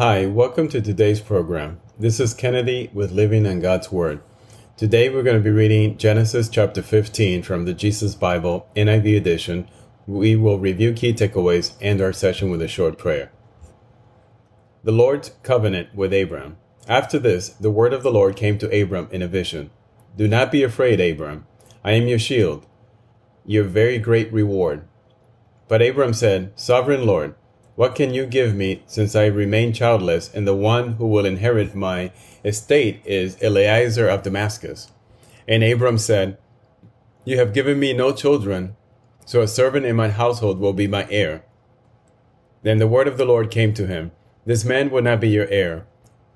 Hi, welcome to today's program. This is Kennedy with Living on God's Word. Today we're going to be reading Genesis chapter 15 from the Jesus Bible NIV edition. We will review key takeaways and our session with a short prayer. The Lord's covenant with Abram. After this, the word of the Lord came to Abram in a vision. Do not be afraid, Abram. I am your shield, your very great reward. But Abram said, Sovereign Lord, what can you give me since I remain childless, and the one who will inherit my estate is Eliezer of Damascus? And Abram said, You have given me no children, so a servant in my household will be my heir. Then the word of the Lord came to him This man will not be your heir,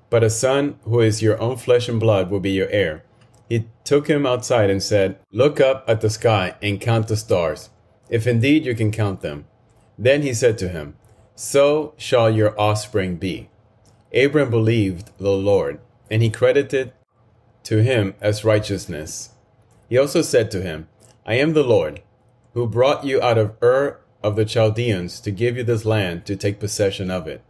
but a son who is your own flesh and blood will be your heir. He took him outside and said, Look up at the sky and count the stars, if indeed you can count them. Then he said to him, So shall your offspring be. Abram believed the Lord, and he credited to him as righteousness. He also said to him, I am the Lord, who brought you out of Ur of the Chaldeans to give you this land to take possession of it.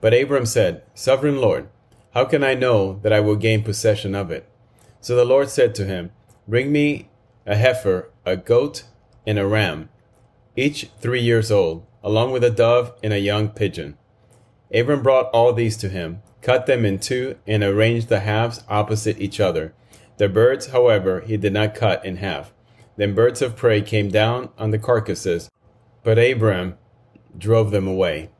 But Abram said, Sovereign Lord, how can I know that I will gain possession of it? So the Lord said to him, Bring me a heifer, a goat, and a ram, each three years old, along with a dove and a young pigeon. Abram brought all these to him, cut them in two, and arranged the halves opposite each other. The birds, however, he did not cut in half. Then birds of prey came down on the carcasses, but Abram drove them away.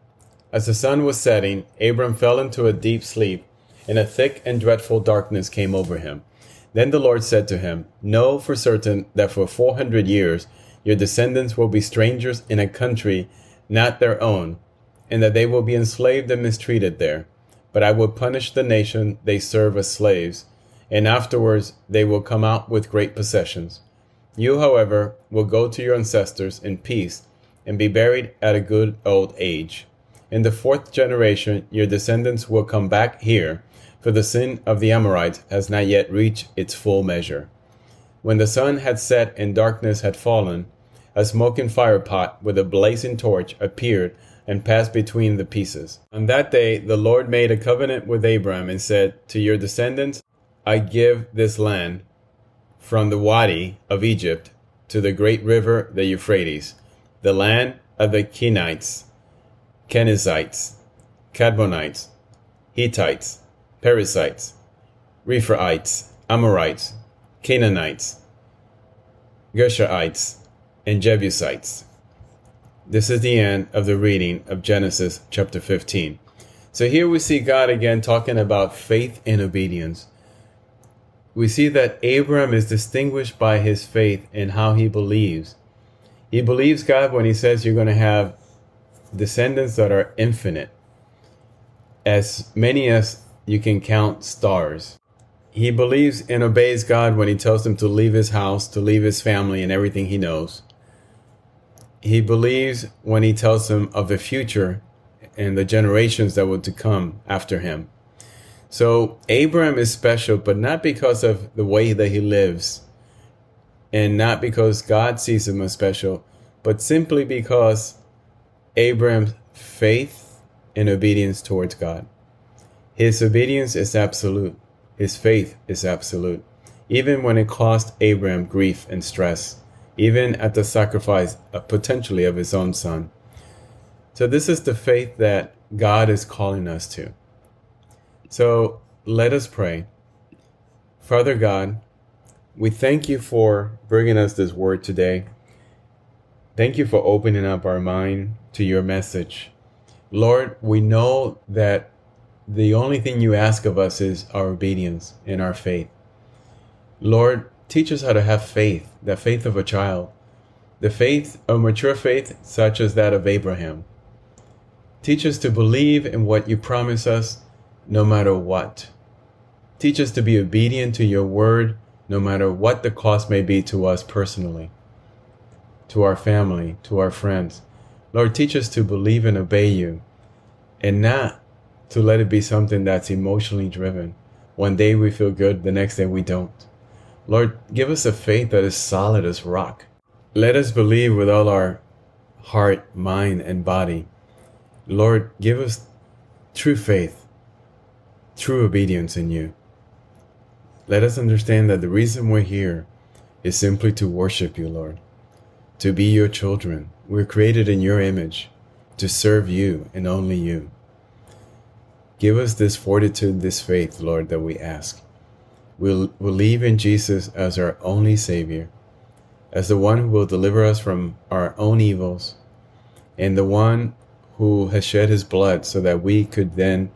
As the sun was setting, Abram fell into a deep sleep, and a thick and dreadful darkness came over him. Then the Lord said to him, Know for certain that for four hundred years your descendants will be strangers in a country not their own, and that they will be enslaved and mistreated there. But I will punish the nation they serve as slaves, and afterwards they will come out with great possessions. You, however, will go to your ancestors in peace and be buried at a good old age. In the fourth generation, your descendants will come back here for the sin of the Amorites has not yet reached its full measure. When the sun had set and darkness had fallen, a smoking firepot with a blazing torch appeared and passed between the pieces. On that day the Lord made a covenant with Abram and said, To your descendants I give this land, from the Wadi of Egypt to the great river the Euphrates, the land of the Kenites, Kenizzites, Kadmonites, Hittites, Perizzites, Rephaites, Amorites, Canaanites, Gershonites, and Jebusites. This is the end of the reading of Genesis chapter 15. So here we see God again talking about faith and obedience. We see that Abraham is distinguished by his faith in how he believes. He believes God when he says you're going to have descendants that are infinite, as many as you can count stars. He believes and obeys God when he tells him to leave his house, to leave his family and everything he knows. He believes when he tells him of the future and the generations that were to come after him. So Abraham is special, but not because of the way that he lives, and not because God sees him as special, but simply because Abraham's faith and obedience towards God. His obedience is absolute. His faith is absolute. Even when it cost Abraham grief and stress, even at the sacrifice of potentially of his own son. So this is the faith that God is calling us to. So let us pray. Father God, we thank you for bringing us this word today. Thank you for opening up our mind to your message. Lord, we know that the only thing you ask of us is our obedience and our faith. Lord, teach us how to have faith, the faith of a child, the faith, a mature faith such as that of Abraham. Teach us to believe in what you promise us no matter what. Teach us to be obedient to your word no matter what the cost may be to us personally, to our family, to our friends. Lord, teach us to believe and obey you and not to let it be something that's emotionally driven. One day we feel good, the next day we don't. Lord, give us a faith that is solid as rock. Let us believe with all our heart, mind, and body. Lord, give us true faith, true obedience in you. Let us understand that the reason we're here is simply to worship you, Lord, to be your children. We're created in your image to serve you and only you. Give us this fortitude, this faith, Lord, that we ask. We'll believe in Jesus as our only Savior, as the one who will deliver us from our own evils, and the one who has shed his blood so that we could then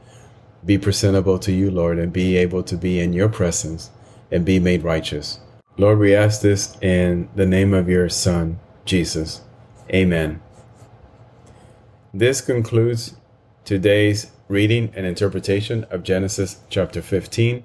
be presentable to you, Lord, and be able to be in your presence and be made righteous. Lord, we ask this in the name of your Son, Jesus. Amen. This concludes today's reading and interpretation of Genesis chapter 15.